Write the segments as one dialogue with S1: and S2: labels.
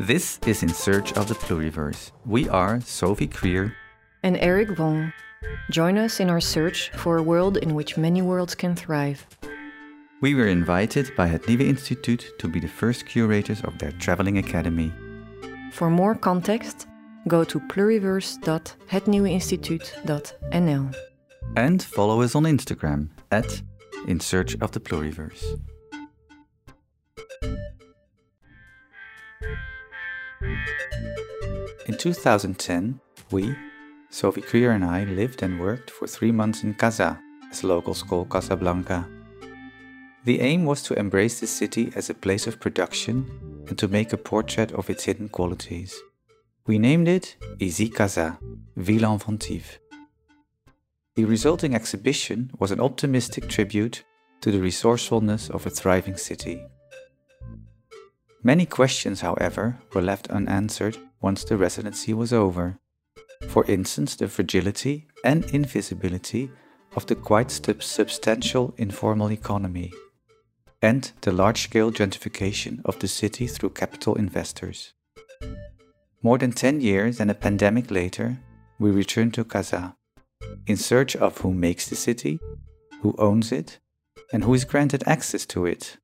S1: This is In Search of the Pluriverse. We are Sophie Krier
S2: and Eric Wong. Join us in our search for a world in which many worlds can thrive.
S1: We were invited by Het Nieuwe Instituut to be the first curators of their traveling academy.
S2: For more context, go to pluriverse.hetnieuweinstituut.nl.
S1: And follow us on Instagram at In Search of the Pluriverse. In 2010, we, Sophie Krier and I, lived and worked for three months in Casa, as locals call Casablanca. The aim was to embrace the city as a place of production and to make a portrait of its hidden qualities. We named it Ici Casa, Ville Inventive. The resulting exhibition was an optimistic tribute to the resourcefulness of a thriving city. Many questions, however, were left unanswered once the residency was over. For instance, the fragility and invisibility of the quite substantial informal economy, and the large scale gentrification of the city through capital investors. More than 10 years and a pandemic later, we return to Casa, in search of who makes the city, who owns it, and who is granted access to it.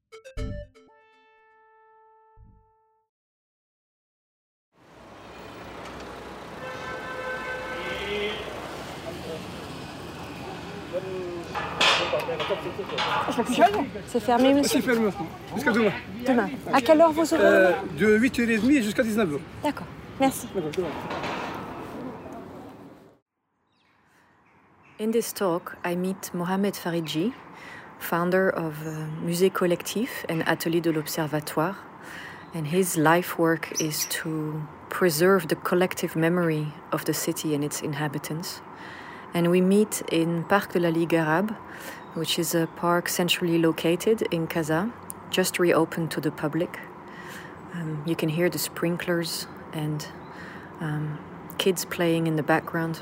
S3: C'est fermé, monsieur
S4: C'est fermé jusqu'à demain.
S3: Demain. À quelle heure vous ouvrez
S4: Euh, de 8h30 jusqu'à 19h.
S3: D'accord. Merci.
S2: In this talk, I meet Mohamed Faridji, founder of uh, Musée Collectif and Atelier de l'Observatoire. And his life work is to preserve the collective memory of the city and its inhabitants. And we meet in Parc de la Ligue Arabe, which is a park centrally located in Casa, just reopened to the public. Um, you can hear the sprinklers and um, kids playing in the background.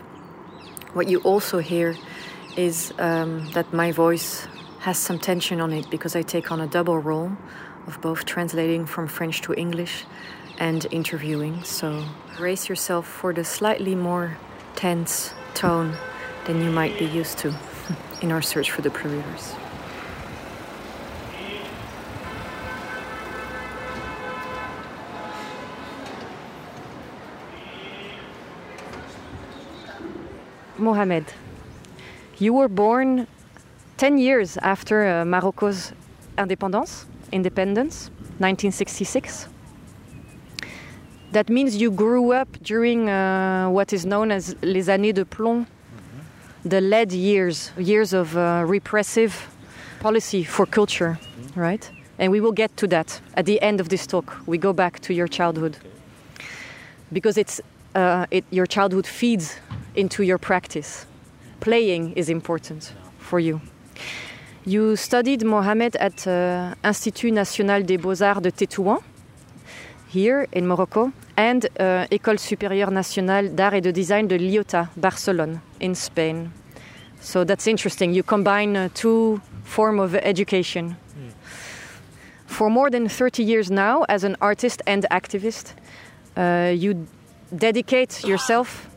S2: What you also hear is um, that my voice has some tension on it because I take on a double role of both translating from French to English and interviewing. So brace yourself for the slightly more tense tone than you might be used to in our search for the pluriverse. Mohamed, you were born 10 years after uh, Morocco's independence, independence, 1966. That means you grew up during uh, what is known as les années de plomb, the lead years, years of uh, repressive policy for culture, right? And we will get to that at the end of this talk. We go back to your childhood because it's uh, it, your childhood feeds into your practice. Playing is important for you. You studied Mohamed at uh, Institut National des Beaux-Arts de Tétouan, here in Morocco, and uh, École Supérieure Nationale d'Art et de Design de Liota, Barcelona, in Spain. So that's interesting. You combine uh, two form of education. For more than 30 years now, as an artist and activist, uh, you dedicate yourself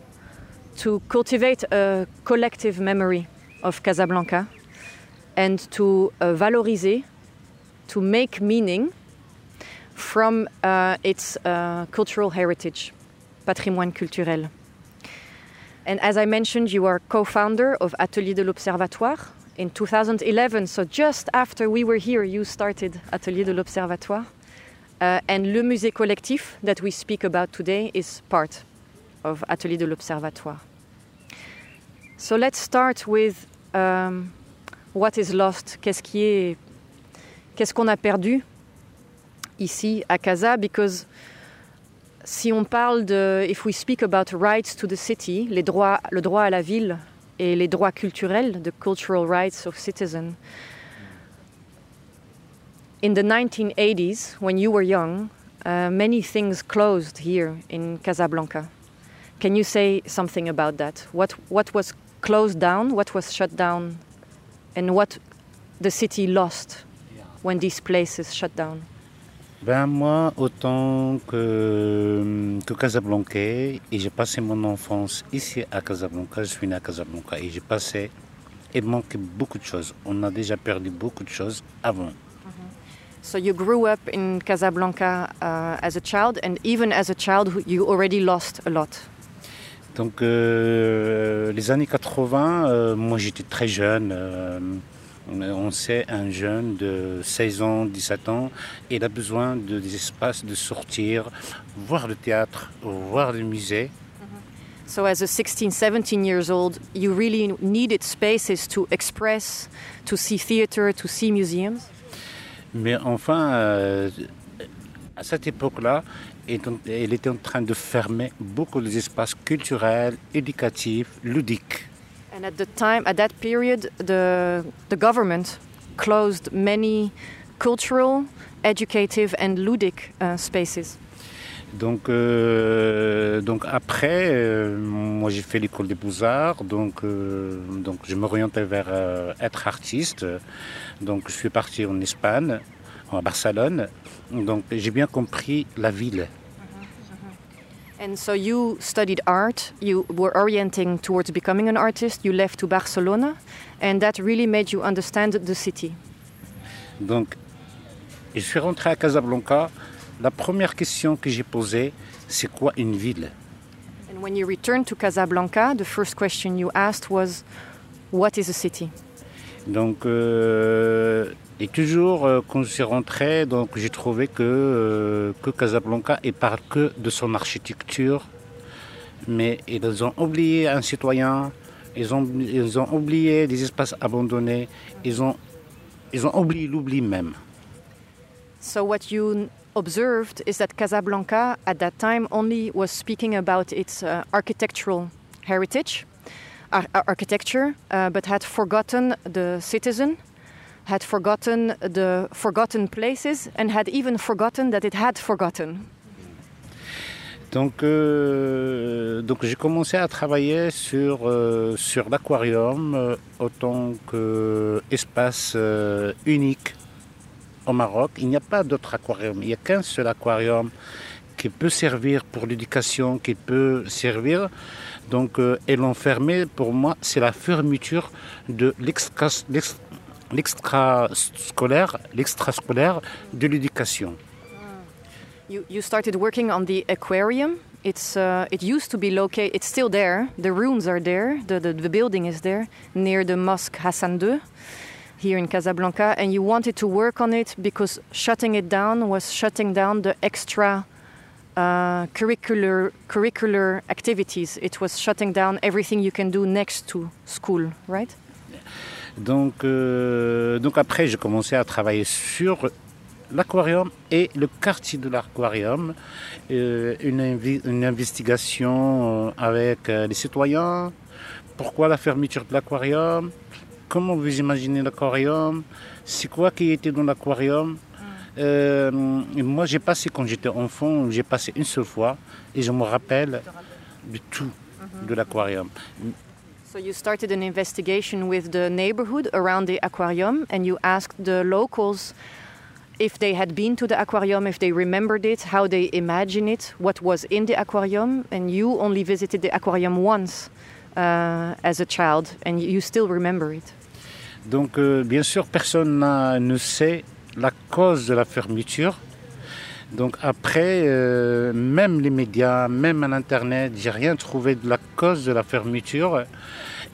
S2: to cultivate a collective memory of Casablanca and to uh, valoriser, to make meaning from uh, its uh, cultural heritage, patrimoine culturel. And as I mentioned, you are co founder of Atelier de l'Observatoire in 2011. So just after we were here, you started Atelier de l'Observatoire. Uh, and Le Musée Collectif that we speak about today is part of Atelier de l'Observatoire. So let's start with um, what is lost, qu'est-ce qu'on a perdu ici à Casa, because si on parle de, if we speak about rights to the city, les droits, le droit à la ville et les droits culturels, the cultural rights of citizens. In the 1980s, when you were young, uh, many things closed here in Casablanca. Can you say something about that? What what was closed down? What was shut down? And what the city lost when these places shut down?
S5: Ben moi, autant que, que Casablanca, et j'ai passé mon enfance ici à Casablanca, je suis né à Casablanca, et j'ai passé, et manqué beaucoup de choses. On a déjà perdu beaucoup de choses avant.
S2: So you grew up in Casablanca uh, as a child, and even as a child, you already lost a lot.
S5: Donc euh, les années 80, euh, moi j'étais très jeune. euh, on sait, un jeune de 16 ans, 17 ans, il a besoin de, des espaces de sortir, voir le théâtre, voir le musée.
S2: So as a 16, 17 years old, you really needed spaces to express, to see theater, to see museums?
S5: Mais enfin, euh, à cette époque-là, elle était en train de fermer beaucoup des espaces culturels, éducatifs, ludiques.
S2: And at the time, at that period, the, the government closed many cultural, educative, and ludic uh, spaces.
S5: Donc, euh, donc après, euh, moi j'ai fait l'école des beaux-arts, donc, euh, donc je m'orientais vers euh, être artiste. Donc je suis parti en Espagne, à Barcelone. Donc j'ai bien compris la ville.
S2: And so you studied art, you were orienting towards becoming an artist, you left to Barcelona, and that really made you understand the city.
S5: Donc je suis rentré à Casablanca. La première question que j'ai posée, c'est quoi une ville
S2: And when you returned to Casablanca, the first question you asked was, What is a city?
S5: Donc, euh, et toujours euh, quand je suis rentré, donc j'ai trouvé que, euh, que Casablanca parle que de son architecture, mais ils ont oublié un citoyen, ils ont, ils ont oublié des espaces abandonnés, ils ont, ils ont oublié l'oubli même.
S2: So, what you observed is that Casablanca at that time only was speaking about its uh, architectural heritage, architecture, uh, but had forgotten the citizen, had forgotten the forgotten places, and had even forgotten that it had forgotten.
S5: Donc, euh, donc j'ai commencé à travailler sur, euh, sur l'aquarium euh, autant qu'espace euh, unique au Maroc. Il n'y a pas d'autre aquarium, il n'y a qu'un seul aquarium qui peut servir pour l'éducation, qui peut servir. Donc, euh, et l'enfermer, pour moi, c'est la fermeture de l'extra- l'ex- l'extrascolaire, l'extrascolaire de l'éducation.
S2: You, you started working on the aquarium. It's, uh, it used to be located, it's still there. The ruins are there, the, the, the building is there, near the Mosque Hassan II here in Casablanca. And you wanted to work on it because shutting it down was shutting down the extra uh, curricular, curricular activities. It was shutting down everything you can do next to school, right?
S5: Donc, euh, donc après, j'ai commencé à travailler sur l'aquarium et le quartier de l'aquarium, euh, une, investigation euh, avec les citoyens, pourquoi la fermeture de l'aquarium, comment vous imaginez l'aquarium, c'est quoi qui était dans l'aquarium? Euh, moi, j'ai passé, quand j'étais enfant, j'ai passé une seule fois et je me rappelle de tout de l'aquarium.
S2: So you started an investigation with the neighborhood around the aquarium, and you asked the locals if they had been to the aquarium, if they remembered it, how they imagine it, what was in the aquarium, and you only visited the aquarium once uh, as a child, and you still remember it.
S5: Donc, euh, bien sûr, personne ne sait la cause de la fermeture. Donc, après, euh, même les médias, même à l'Internet, j'ai rien trouvé de la cause de la fermeture.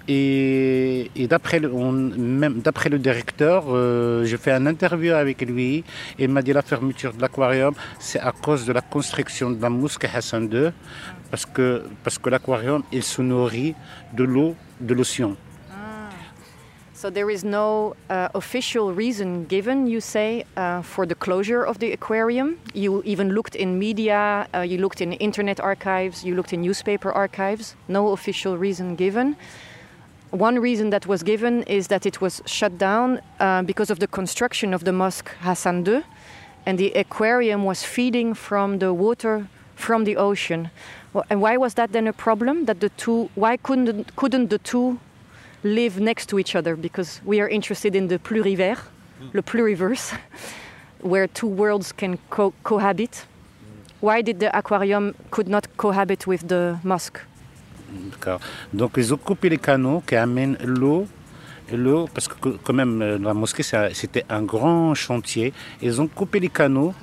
S5: Et, d'après le directeur, euh, j'ai fait un interview avec lui. Et il m'a dit la fermeture de l'aquarium, c'est à cause de la construction de la mosquée Hassan II, parce que, parce que l'aquarium, il se nourrit de l'eau de l'océan.
S2: So there is no uh, official reason given, you say, uh, for the closure of the aquarium. You even looked in media, uh, you looked in internet archives, you looked in newspaper archives. No official reason given. One reason that was given is that it was shut down uh, because of the construction of the mosque Hassan II, and the aquarium was feeding from the water from the ocean. Well, and why was that then a problem? That the two, why couldn't couldn't the two live next to each other? Because we are interested in the pluriver, le pluriverse. where two worlds can co- cohabit. Why did the aquarium could not cohabit with the mosque?
S5: D'accord. Donc ils ont coupé les canaux qui amènent l'eau. L'eau, parce que quand même euh, la mosquée c'était un grand chantier. Ils ont coupé les canaux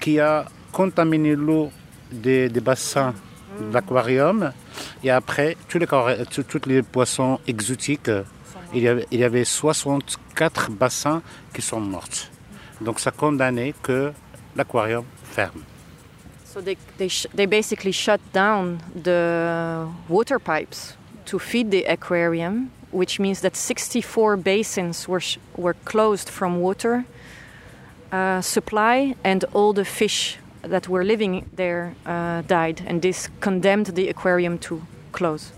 S5: qui a contaminé l'eau des, des bassins l'aquarium. Et après, tous les, tous les poissons exotiques, il y, avait, il y avait 64 bassins qui sont morts. Donc ça condamnait que l'aquarium ferme.
S2: So they they, sh- they basically shut down the water pipes to feed the aquarium, which means that 64 basins were sh- were closed from water uh, supply, and all the fish that were living there uh, died, and this condemned the aquarium to close.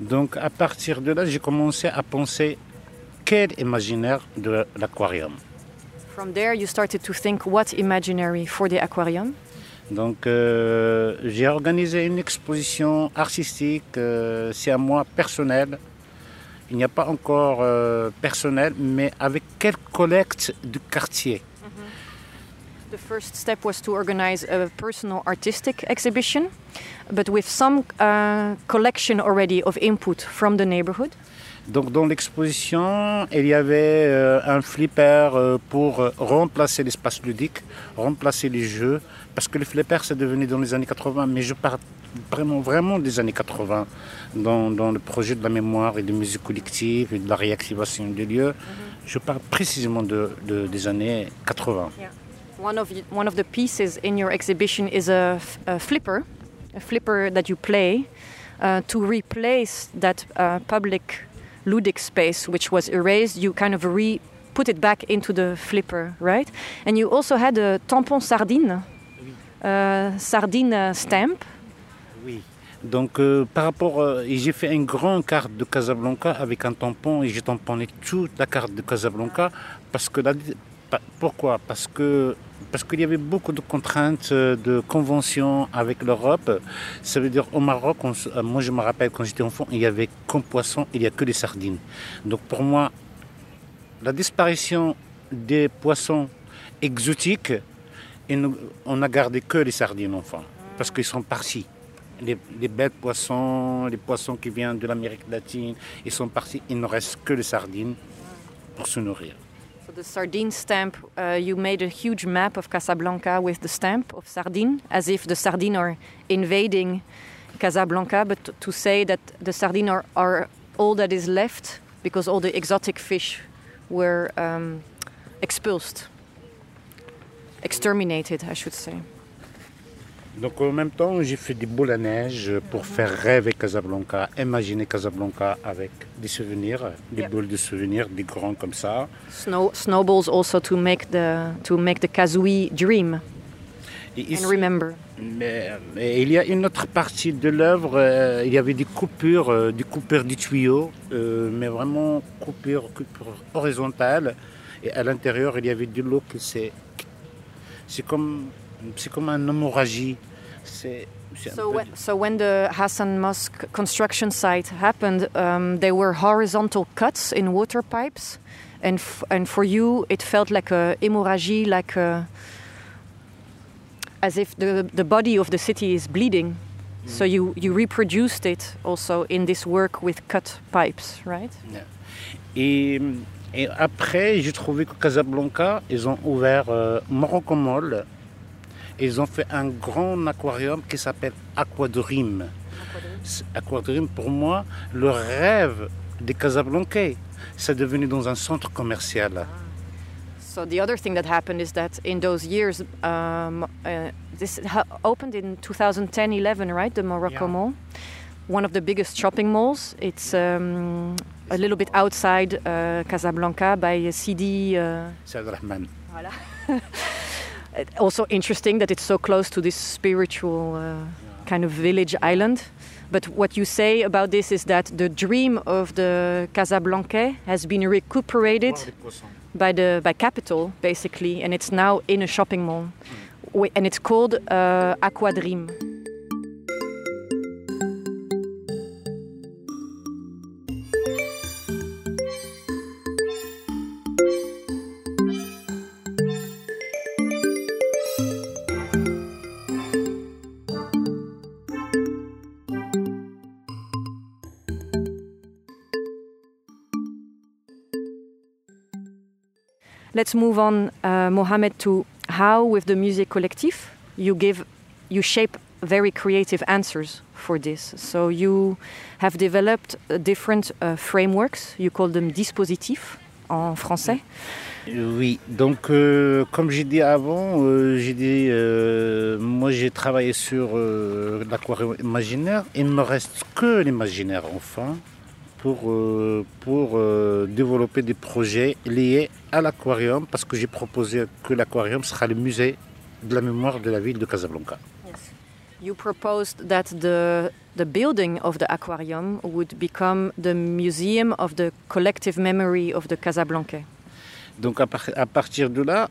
S5: Donc à partir de là, j'ai commencé à penser quel imaginaire de l'aquarium.
S2: From there, you started to think what imaginary for the aquarium.
S5: Donc euh, j'ai organisé une exposition artistique, euh, c'est à moi personnel. Il n'y a pas encore euh, personnel, mais avec quelques collectes du quartier.
S2: The first step was to organize a personal artistic exhibition, but with some uh, collection already of input from the neighborhood.
S5: Donc dans l'exposition, il y avait euh, un flipper euh, pour remplacer l'espace ludique, remplacer les jeux, parce que le flipper c'est devenu dans les années 80, mais je parle vraiment, vraiment des années 80, dans, dans le projet de la mémoire et de musique collective et de la réactivation des lieux. Je parle précisément de, de- des années 80.
S2: One of, one of the pieces in your exhibition is a, a flipper, a flipper that you play uh, to replace that uh, public ludic space which was erased. You kind of re put it back into the flipper, right? And you also had a tampon sardine, uh, sardine uh, stamp.
S5: Oui. Donc euh, par rapport, euh, j'ai fait une grande carte de Casablanca avec un tampon et j'ai tamponné toute la carte de Casablanca parce que pourquoi? Parce que parce qu'il y avait beaucoup de contraintes, euh, de conventions avec l'Europe. Ça veut dire au Maroc, euh, moi je me rappelle quand j'étais enfant, il y avait comme poisson, il n'y a que les sardines. Donc pour moi, la disparition des poissons exotiques, on n'a gardé que les sardines enfants, parce qu'ils sont partis. Les, les bêtes poissons, les poissons qui viennent de l'Amérique latine, ils sont partis, il ne reste que les sardines pour se nourrir.
S2: The sardine stamp, uh, you made a huge map of Casablanca with the stamp of sardine, as if the sardine are invading Casablanca, but to say that the sardine are, are all that is left because all the exotic fish were um, expulsed, exterminated, I should say.
S5: Donc en même temps, j'ai fait des boules à neige pour faire rêver Casablanca, imaginer Casablanca avec des souvenirs, des boules de souvenirs, des grands comme ça.
S2: Snow, snowballs also to make the to make the dream
S5: Et ici-
S2: and remember.
S5: Mais, mais il y a une autre partie de l'œuvre, euh, il y avait des coupures, euh, des coupures du tuyau, euh, mais vraiment coupures, coupures horizontales. Et à l'intérieur, il y avait de l'eau qui s'est. C'est comme, c'est comme une hémorragie. C'est,
S2: So when, so when the Hassan Mosque construction site happened, um, there were horizontal cuts in water pipes, and and for you it felt like a hemorrhagie, like a, as if the the body of the city is bleeding. So you you reproduced it also in this work with cut pipes, right?
S5: Et, et après, j'ai trouvé que Casablanca, ils ont ouvert euh, Morocco-Mall. Ils ont fait un grand aquarium qui s'appelle Aquadream. Aquadream, pour moi, le rêve des Casablancais. C'est devenu dans un centre commercial.
S2: So the other thing that happened is that in those years, um, uh, this opened in 2010-11, right? The Morocco
S5: Yeah.
S2: Mall, one of the biggest shopping malls. It's um, a little bit outside uh, Casablanca by Sidi. Uh,
S5: Rahman.
S2: also interesting that it's so close to this spiritual uh, kind of village island. But what you say about this is that the dream of the Casablanca has been recuperated by the by Capital basically, and it's now in a shopping mall, Wi- and it's called uh, Aquadream. Let's move on, uh, Mohamed, to how with the Music Collectif you give, you shape very creative answers for this. So you have developed uh, different uh, frameworks. You call them dispositifs en français.
S5: Oui, donc euh, comme j'ai dit avant, euh, j'ai dit, euh, moi j'ai travaillé sur euh, l'aquarium imaginaire. Il ne me reste que l'imaginaire enfin pour, euh, pour euh, développer des projets liés à l'aquarium parce que j'ai proposé que l'aquarium sera le musée de la mémoire de la ville de Casablanca.
S2: You proposed that the the building of the aquarium would become the museum of the collective memory of the Casablanca.
S5: Donc à, par- à partir de là,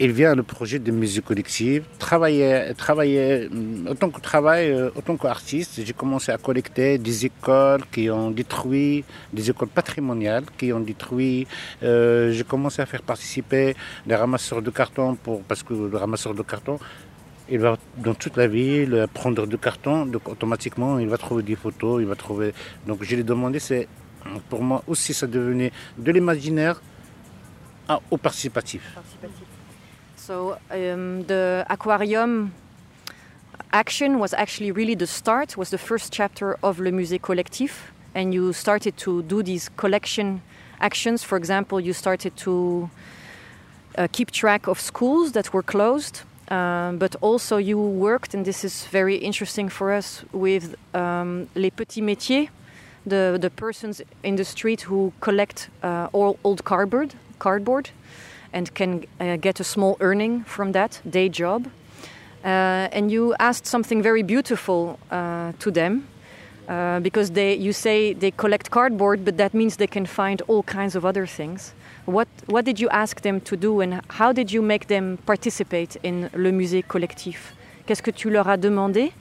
S5: il vient le projet de musique collective. Travailler, travailler, hum, autant que travail, euh, autant qu'artiste, j'ai commencé à collecter des écoles qui ont détruit, des écoles patrimoniales qui ont détruit. Euh, j'ai commencé à faire participer les ramasseurs de carton pour, parce que le ramasseur de carton, il va dans toute la ville euh, prendre de carton, donc automatiquement il va trouver des photos, il va trouver. Donc je lui ai demandé, c'est pour moi aussi ça devenait de l'imaginaire à- au participatif.
S2: So um, the aquarium action was actually really the start, was the first chapter of Le Musée Collectif, and you started to do these collection actions. For example, you started to uh, keep track of schools that were closed, um, but also you worked, and this is very interesting for us, with um, les petits métiers, the, the persons in the street who collect uh, old cardboard, cardboard and can uh, get a small earning from that day job. Uh, and you asked something very beautiful uh, to them uh, because they, you say they collect cardboard, but that means they can find all kinds of other things. What, what did you ask them to do and how did you make them participate in le musée collectif Qu'est-ce que tu leur as demandé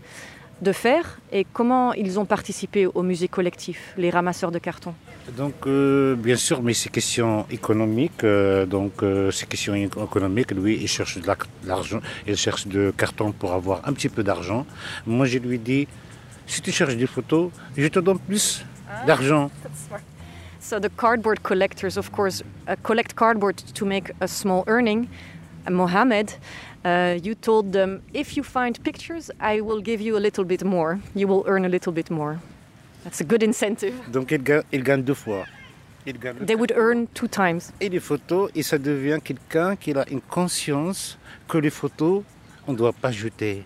S2: de faire et comment ils ont participé au musée collectif, les ramasseurs de carton
S5: Donc euh, bien sûr, mais c'est question économique. euh, donc euh, c'est question économique. Lui, il cherche de la- de l'argent, il cherche de carton pour avoir un petit peu d'argent. Moi, je lui dis, si tu cherches des photos, je te donne plus d'argent.
S2: So the cardboard collectors, of course, uh, collect cardboard to make a small earning. Mohammed, uh, you told them, if you find pictures, I will give you a little bit more. You will earn a little bit more. That's a good incentive.
S5: Donc il gagne, il gagne deux fois. Il gagne
S2: They would earn two times.
S5: et les photos, et ça devient quelqu'un qui a une conscience que les photos, on ne doit pas jeter.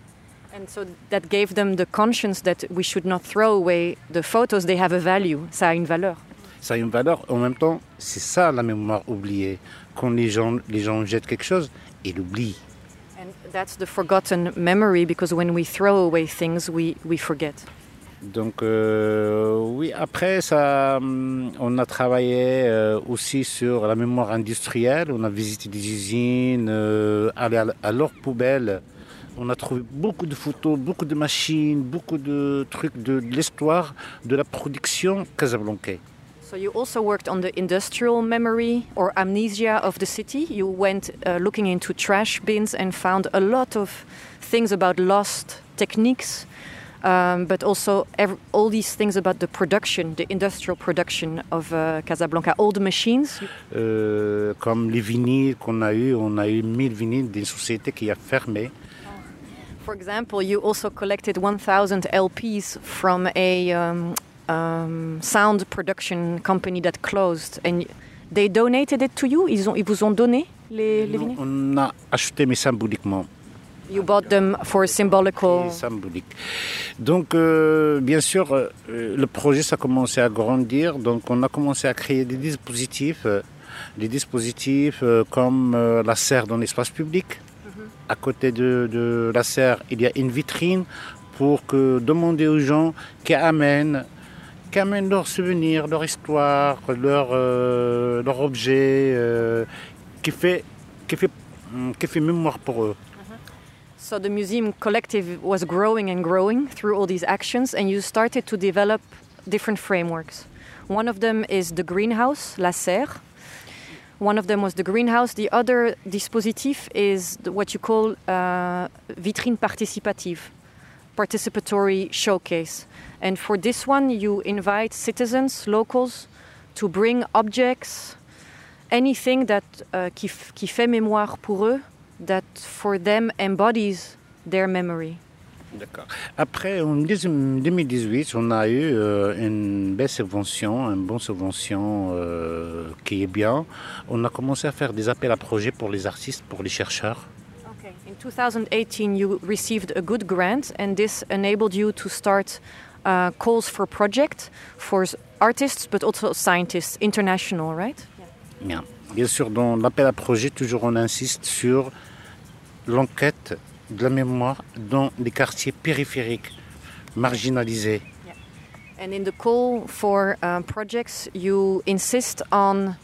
S2: And so that gave them the conscience that we should not throw away the photos. They have a value. Ça a une valeur.
S5: Ça a une valeur. En même temps, c'est ça la mémoire oubliée. Quand les gens, les gens jettent quelque chose, ils oublient.
S2: That's the forgotten memory because when we throw away things, we, we forget.
S5: Donc euh, oui, après ça, hum, on a travaillé euh, aussi sur la mémoire industrielle. On a visité des usines, euh, allé à, à leur poubelle. On a trouvé beaucoup de photos, beaucoup de machines, beaucoup de trucs de, de l'histoire de la production casablancaise.
S2: So you also worked on the industrial memory or amnesia of the city. You went uh, looking into trash bins and found a lot of things about lost techniques, um, but also all these things about the production, the industrial production of uh, Casablanca, old machines.
S5: Euh, comme les vinyles qu'on a eu, on a eu 1000 vinyles d'une société qui a fermé.
S2: For example, you also collected 1,000 LPs from a um, um, sound production company that closed, and they donated it to you? Ils, ont, ils vous ont donné les, les vinyles?
S5: On a acheté mais symboliquement.
S2: You bought them for symbolical.
S5: symbolique. Donc, euh, bien sûr, euh, le projet, ça a commencé à grandir. Donc, on a commencé à créer des dispositifs, euh, des dispositifs euh, comme euh, la serre dans l'espace public. À côté de, de la serre, il y a une vitrine pour que demander aux gens qui amènent, qui amènent leurs souvenirs, leur histoire, qui mémoire pour eux.
S2: So the museum collective was growing and growing through all these actions, and you started to develop different frameworks. One of them is the greenhouse, la serre. One of them was the greenhouse. The other dispositif is what you call uh, vitrine participative, participatory showcase. And for this one, you invite citizens, locals, to bring objects anything that, uh, qui, qui fait mémoire pour eux, that for them embodies their memory.
S5: D'accord. Après, en 2018, on a eu euh, une belle subvention, une bonne subvention euh, qui est bien. On a commencé à faire des appels à projets pour les artistes, pour les chercheurs.
S2: In 2018, you received a good grant, and this enabled you to start uh, calls for project for artists, but also scientists, international, right?
S5: Bien. Bien sûr, dans l'appel à projet, toujours on insiste sur l'enquête de la mémoire dans les quartiers périphériques, marginalisés.
S2: And in the call for um, projects, you insist on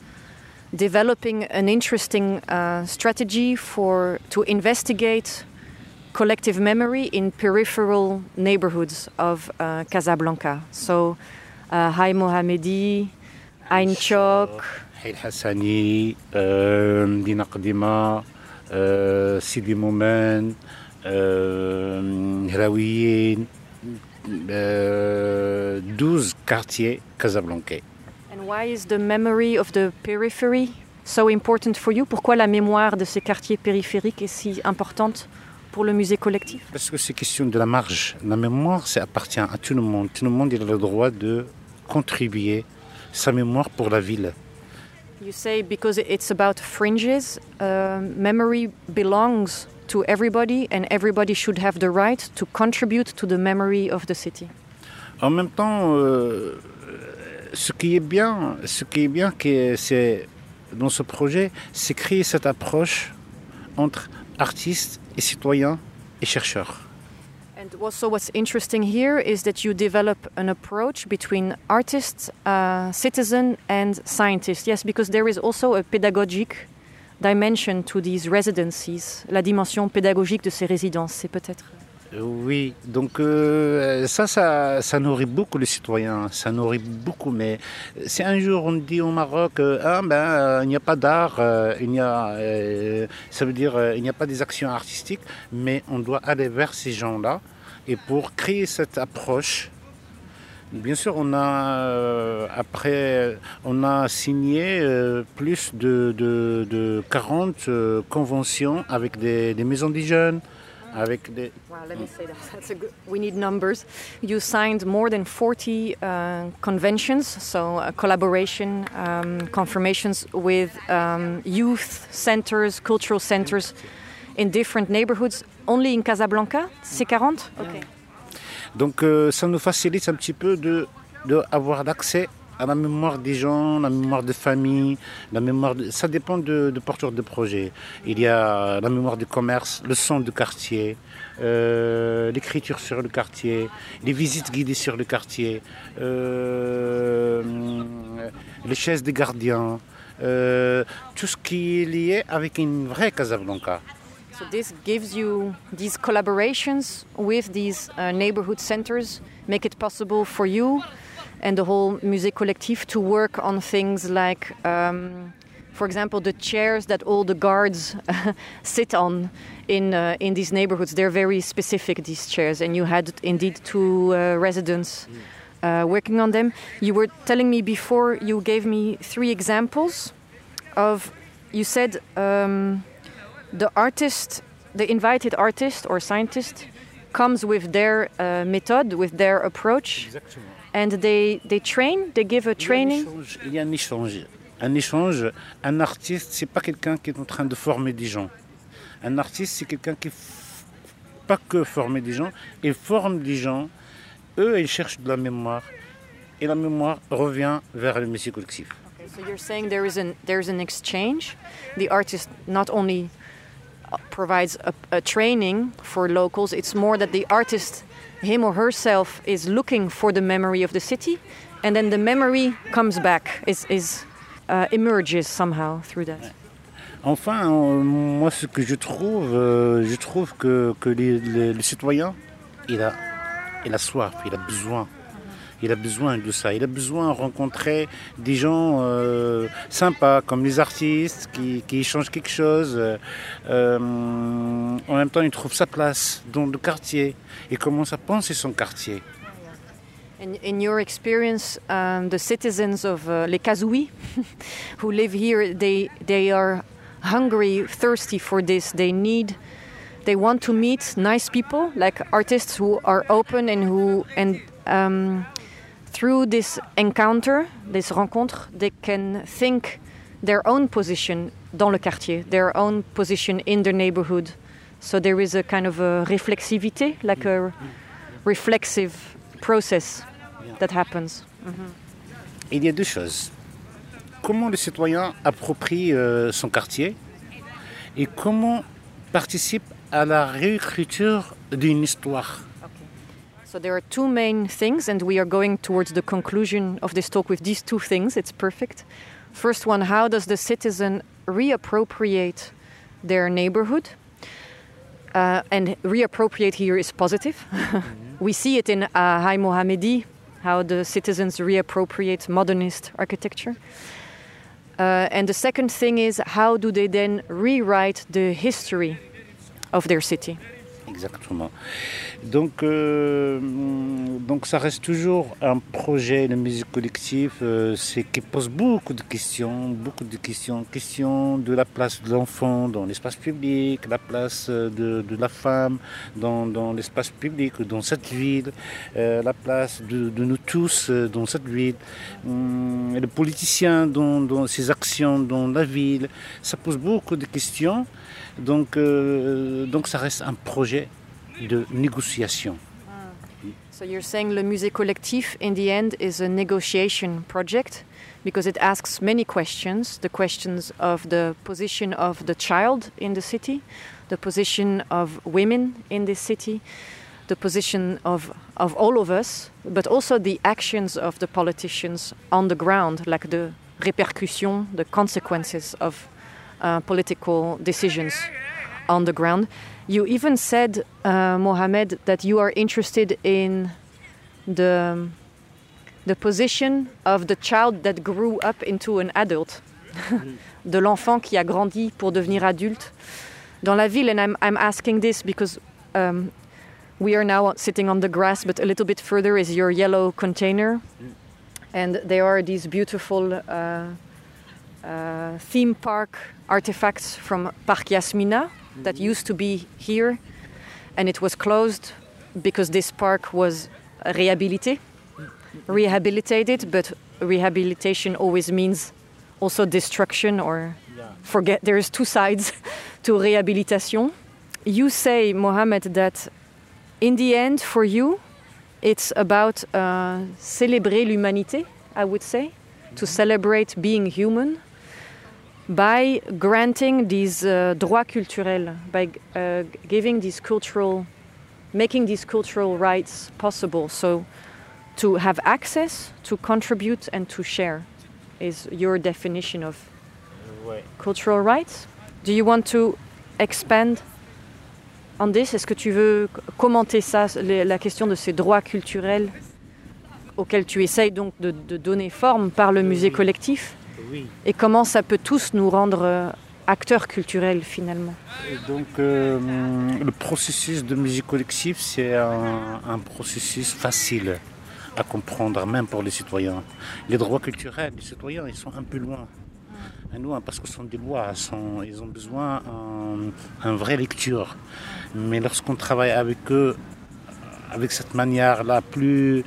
S2: developing an interesting uh, strategy for to investigate collective memory in peripheral neighborhoods of uh, Casablanca. So, uh, Hay Mohamedi, Ain Chok,
S5: Hail Hassani, um, Dina Qadima, uh, Sidi Moumen, Hraouyen, um, uh, 12 quartiers casablancais.
S2: Why is the memory of the periphery so important for you? Pourquoi la mémoire de ces quartiers périphériques est si importante pour le musée collectif?
S5: Parce que c'est question de la marge. La mémoire, ça appartient à tout le monde. Tout le monde a le droit de contribuer sa mémoire pour la ville.
S2: You say because it's about fringes, uh, memory belongs to everybody, and everybody should have the right to contribute to the memory of the city.
S5: En même temps, euh, ce qui est bien, ce qui est bien, c'est dans ce projet, c'est créer cette approche entre artistes et citoyens et chercheurs.
S2: And also, what's interesting here is that you develop an approach between artists, uh, citizen, and scientists. Yes, because there is also a pedagogic dimension to these residencies. La dimension pédagogique de ces résidences, c'est peut-être.
S5: Oui, donc euh, ça, ça, nourrit beaucoup les citoyens, ça nourrit beaucoup. Mais si un jour on dit au Maroc, euh, ah ben euh, il n'y a pas d'art, il n'y a, ça veut dire il n'y a pas des actions artistiques, mais on doit aller vers ces gens-là et pour créer cette approche. Bien sûr, on a après, on a signé plus de, de, de 40 euh, conventions avec des, des maisons des jeunes, avec des,
S2: Wow, let me say that. That's a good. We need numbers. You signed more than 40 uh, conventions, so uh, collaboration, um, confirmations with um, youth centers, cultural centers in different neighborhoods. Only in Casablanca, c'est 40. Okay.
S5: Donc euh, ça nous facilite un petit peu de, de avoir l'accès à la mémoire des gens, la mémoire des familles, la mémoire de- ça dépend de, de porteurs de projet. Il y a la mémoire du commerce, le son du quartier, euh, l'écriture sur le quartier, les visites guidées sur le quartier, euh, les chaises des gardiens, euh, tout ce qui est lié avec une vraie Casablanca.
S2: So this gives you these collaborations with these uh, neighborhood make it possible for you and the whole Musée Collectif to work on things like, um, for example, the chairs that all the guards sit on in uh, in these neighborhoods. They're very specific these chairs, and you had indeed two uh, residents. Uh, working on them. You were telling me before you gave me three examples of, you said um, the artist, the invited artist or scientist, comes with their uh, method, with their approach,
S5: Exactement.
S2: And they they train. They give a training.
S5: Il y a un échange. Un échange. Un artiste, c'est pas quelqu'un qui est en train de former des gens. Un artiste, c'est quelqu'un qui pas que former des gens, il forme des gens. Eux, ils cherchent de la mémoire. Et la mémoire revient vers le métier collectif.
S2: Okay, so you're saying there is an there's an exchange. The artist not only provides a, a training for locals. It's more that the artist, him or herself, is looking for the memory of the city, and then the memory comes back. Is is uh, emerges somehow through that.
S5: Enfin, euh, moi, ce que je trouve, euh, je trouve que, que les- les- le il a, il a soif, il a besoin. Il a besoin de ça. Il a besoin de rencontrer des gens euh, sympas, comme les artistes, qui, qui échangent quelque chose. Euh, en même temps, il trouve sa place dans le quartier. Il commence à penser son quartier.
S2: In, in your experience, um, the citizens of uh, Les Kazouis who live here, they, they are hungry, thirsty for this. They need, they want to meet nice people, like artists who are open and who, and um, through this encounter, this rencontre, they can think their own position dans le quartier, their own position in the neighborhood. So there is a kind of a reflexivité, like a reflexive process that happens.
S5: Il y a deux choses. Comment le citoyen approprie euh, son quartier et comment participe à la réécriture d'une histoire?
S2: So there are two main things, and we are going towards the conclusion of this talk with these two things. It's perfect. First one, how does the citizen reappropriate their neighborhood? Uh, and reappropriate here is positive. we see it in uh, High Mohammedi, how the citizens reappropriate modernist architecture. Uh, and the second thing is, how do they then rewrite the history of their city?
S5: Exactement. Donc, euh, donc ça reste toujours un projet de musique collective euh, c'est qui pose beaucoup de questions, beaucoup de questions, questions de la place de l'enfant dans l'espace public, la place de, de la femme dans, dans l'espace public, dans cette ville, euh, la place de, nous tous euh, dans cette ville, hum, le politicien dans, dans, ses actions dans la ville. Ça pose beaucoup de questions. Donc, euh, donc ça reste un projet de négociation.
S2: So you're saying Le Musée Collectif, in the end, is a negotiation project because it asks many questions the questions of the position of the child in the city, the position of women in this city, the position of, of all of us, but also the actions of the politicians on the ground, like the repercussions, the consequences of uh, political decisions on the ground. You even said, uh, Mohamed, that you are interested in the, the position of the child that grew up into an adult, de l'enfant qui a grandi pour devenir adulte dans la ville. And I'm, I'm asking this because um, we are now sitting on the grass, but a little bit further is your yellow container. And there are these beautiful uh, uh, theme park artifacts from Parc Yasmina that used to be here, and it was closed because this park was rehabilité, rehabilitated. But rehabilitation always means also destruction or forget. There is two sides to rehabilitation. You say, Mohammed, that in the end, for you, it's about uh, célébrer l'humanité. I would say, to celebrate being human by granting these uh, droits culturels, by uh, giving these cultural, making these cultural rights possible. So, to have access, to contribute, and to share is your definition of cultural rights. Do you want to expand on this Est-ce que tu veux commenter ça, la question de ces droits culturels auxquels tu essayes donc de, de donner forme par le musée collectif. Et comment ça peut tous nous rendre euh, acteurs culturels finalement?
S5: Et donc, euh, le processus de musique collective, c'est un, un processus facile à comprendre, même pour les citoyens. Les droits culturels, les citoyens, ils sont un peu loin. À nous, hein, parce que ce sont des lois, ils sont- ils ont besoin d'une vraie lecture. Mais lorsqu'on travaille avec eux, avec cette manière-là, plus,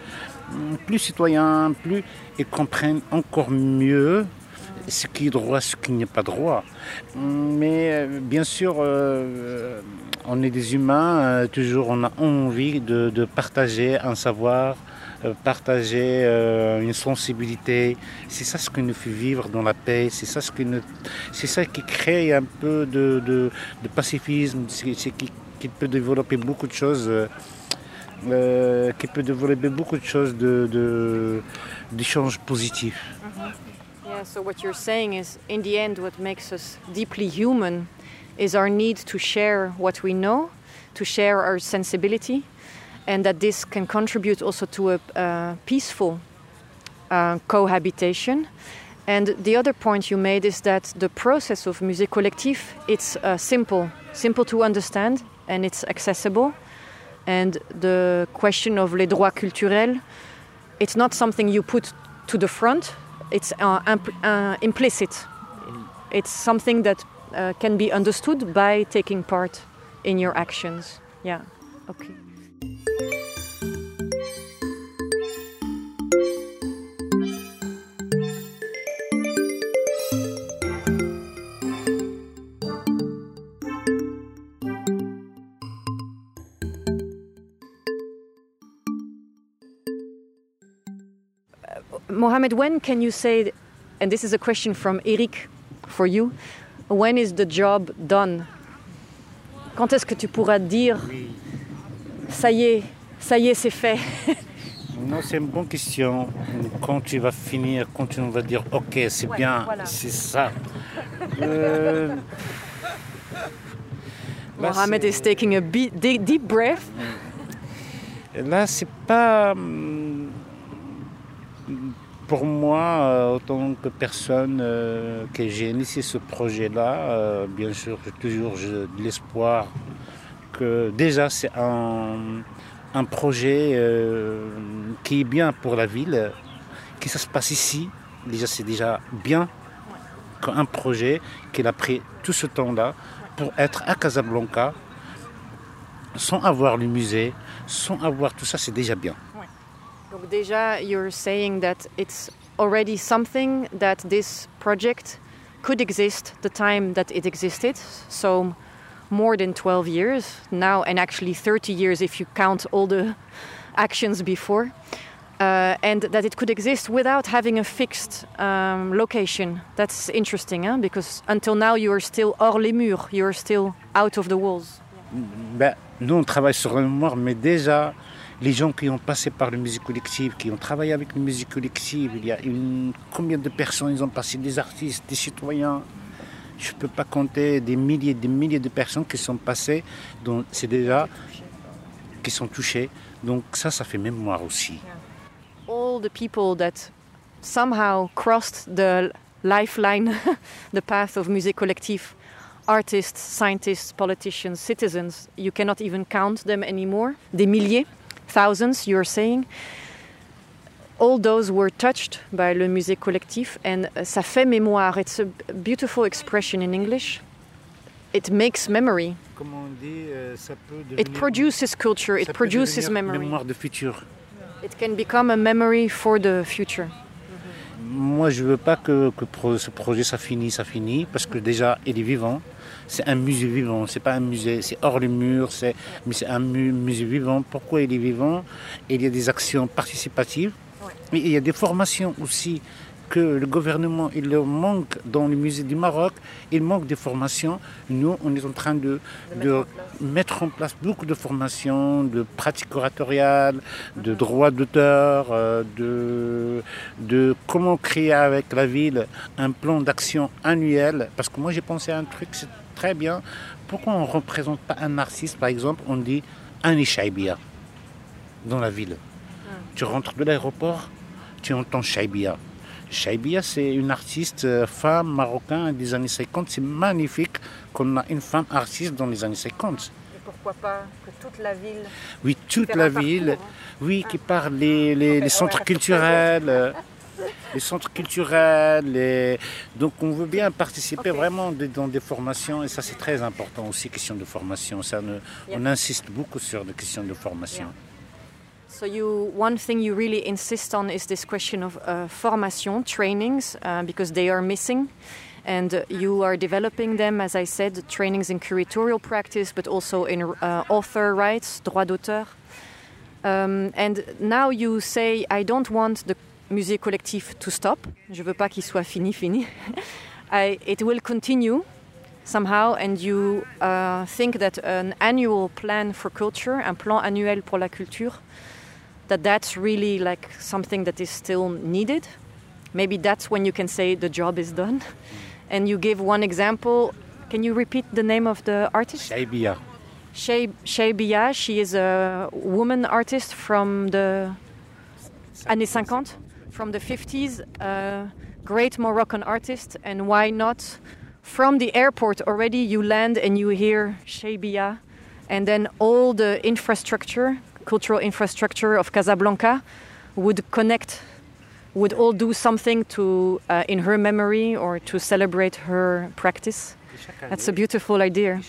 S5: plus citoyen, plus ils comprennent encore mieux ce qui est droit, ce qui n'est pas droit. Mais euh, bien sûr, euh, on est des humains, euh, toujours on a envie de, partager un savoir, euh, partager euh, une sensibilité. C'est ça ce qui nous fait vivre dans la paix, c'est ça, ce qui, nous- c'est ça qui crée un peu de, de- pacifisme, c'est c'est qui, qui peut développer beaucoup de choses. euh, euh, qui peut développer beaucoup de choses d'échanges positifs.
S2: Yeah, so what you're saying is, in the end, what makes us deeply human is our need to share what we know, to share our sensibility, and that this can contribute also to a uh, peaceful uh, cohabitation. And the other point you made is that the process of Musée collective it's uh, simple, simple to understand, and it's accessible. And the question of les droits culturels, it's not something you put to the front. It's uh, uh, implicit. It's something that uh, can be understood by taking part in your actions. Yeah. Okay. Mohamed, when can you say, and this is a question from Eric for you, when is the job done? Quand est-ce que tu pourras dire, ça y est, ça y est, c'est fait?
S5: Non, c'est une bonne question. Quand tu vas finir, quand tu vas dire ok, c'est
S2: Ouais,
S5: bien,
S2: voilà.
S5: c'est ça. Euh, là,
S2: Mohamed is taking a deep breath.
S5: Là, c'est pas. Pour moi, euh, en tant que personne euh, que j'ai initié ce projet-là, euh, bien sûr, j'ai toujours de l'espoir que déjà c'est un, un projet euh, qui est bien pour la ville, que ça se passe ici. Déjà, c'est déjà bien qu'un projet qu'il a pris tout ce temps-là pour être à Casablanca, sans avoir le musée, sans avoir tout ça, c'est déjà bien.
S2: Donc déjà, you're saying that it's already something that this project could exist the time that it existed. So more than 12 years now, and actually 30 years if you count all the actions before. Uh, and that it could exist without having a fixed um, location. That's interesting, huh? because until now you are still hors les murs, you are still out of the walls.
S5: Ben, nous, on travaille sur la mémoire, mais déjà, les gens qui ont passé par la musique collective, qui ont travaillé avec la musique collective, il y a une, combien de personnes ils ont passé, des artistes, des citoyens. Je ne peux pas compter des milliers des milliers de personnes qui sont passées, donc c'est déjà qui sont touchées. Donc ça, ça fait mémoire aussi.
S2: all the people that somehow crossed the lifeline, the path of Musée Collectif, artists, scientists, politicians, citizens, you cannot even count them anymore. Des milliers, thousands, you're saying. All those were touched by le Musée Collectif, and uh, ça fait mémoire. It's a beautiful expression in English. It makes memory.
S5: Dit, euh,
S2: It produces culture. It produces memory.
S5: mémoire de futur.
S2: It can become a memory for the future.
S5: Moi, je veux pas que, que ce projet ça finit, ça finit, parce que déjà, il est vivant. C'est un musée vivant. C'est pas un musée, c'est hors les murs. C'est, mais c'est un mu- musée vivant. Pourquoi il est vivant? Il y a des actions participatives. Il y a des formations aussi que le gouvernement il leur manque dans le musée du Maroc. Il manque des formations. Nous, on est en train de, de mettre en place beaucoup de formations, de pratiques oratoriales, de droits d'auteur, euh, de, de comment créer avec la ville un plan d'action annuel. Parce que moi, j'ai pensé à un truc, très bien. Pourquoi on ne représente pas un artiste, par exemple, on dit un Ishaibia dans la ville? Tu rentres de l'aéroport, tu entends Shaibia. Shaibia, c'est une artiste euh, femme marocaine des années 50. C'est magnifique qu'on a une femme artiste dans les années 50.
S2: Et pourquoi pas que toute la ville
S5: Oui, toute la
S2: parcours,
S5: ville,
S2: hein.
S5: oui, qui parle les, les centres
S2: ouais,
S5: culturels, euh, les centres culturels. Donc, on veut bien participer
S2: Ok.
S5: vraiment dans des formations et ça, c'est très important aussi, question de formation. Ça, ne-
S2: Yeah.
S5: On insiste beaucoup sur les questions de formation.
S2: Yeah. So you, one thing you really insist on is this question of uh, formation, trainings, uh, because they are missing. And uh, you are developing them, as I said, trainings in curatorial practice, but also in uh, author rights, droit d'auteur. Um, and now you say, I don't want the Musée Collectif to stop. Je veux pas qu'il soit fini, fini. I, it will continue somehow, and you uh, think that an annual plan for culture, un plan annuel pour la culture, that that's really like something that is still needed. Maybe that's when you can say the job is done. And you give one example. Can you repeat the name of the artist?
S5: Shaibia.
S2: Shay She is a woman artist from the années 50, from the 50s, a great Moroccan artist. And why not? From the airport already, you land and you hear Shay and then all the infrastructure, cultural infrastructure of Casablanca, would connect, would all do something to, uh, in her memory or to celebrate her practice. That's a beautiful idea.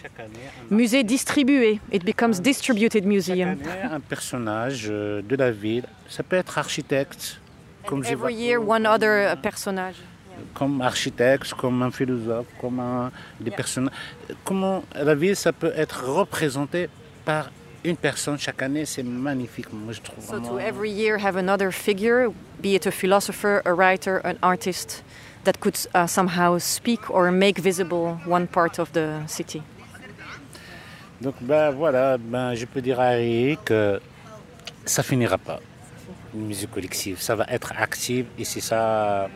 S2: Musée distribué. It becomes distributed museum.
S5: Un personnage euh, de la ville. Ça peut être architecte, comme, je
S2: Every
S5: vois-
S2: year, one other uh, personnage.
S5: comme architecte, comme un philosophe, comme un, des personnes. Comment la ville, ça peut être représenté par une personne chaque année, c'est magnifique. Moi, je trouve.
S2: So to every year have another figure, be it a philosopher, a writer, an artist, that could uh, somehow speak or make visible one part of the city.
S5: Donc ben voilà, ben, je peux dire à Eric que ça finira pas. Une musique collective, ça va être active et c'est ça,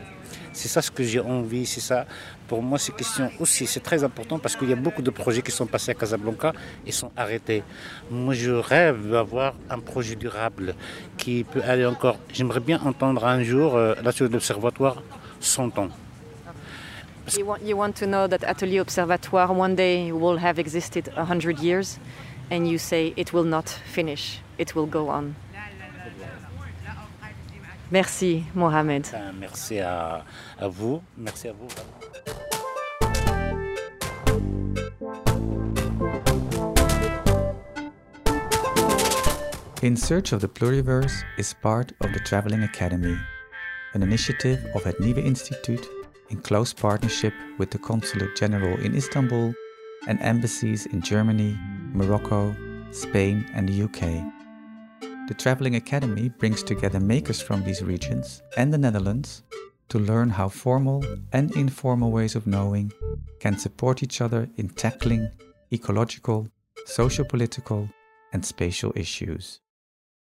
S5: c'est ça ce que j'ai envie, c'est ça. Pour moi, c'est question aussi, c'est très important parce qu'il y a beaucoup de projets qui sont passés à Casablanca et sont arrêtés. Moi, je rêve d'avoir un projet durable qui peut aller encore. J'aimerais bien entendre un jour euh, là sur l'observatoire 100 ans.
S2: You want, you want to know that Atelier Observatoire one day will have existed a hundred years, and you say it will not finish, it will go on. Merci, Mohamed.
S5: Merci à, à vous, merci à vous.
S1: In Search of the Pluriverse is part of the Traveling Academy, an initiative of Het Nieuwe Instituut in close partnership with the Consulate General in Istanbul and embassies in Germany, Morocco, Spain, and the UK. The Traveling Academy brings together makers from these regions and the Netherlands to learn how formal and informal ways of knowing can support each other in tackling ecological, socio political, and spatial issues.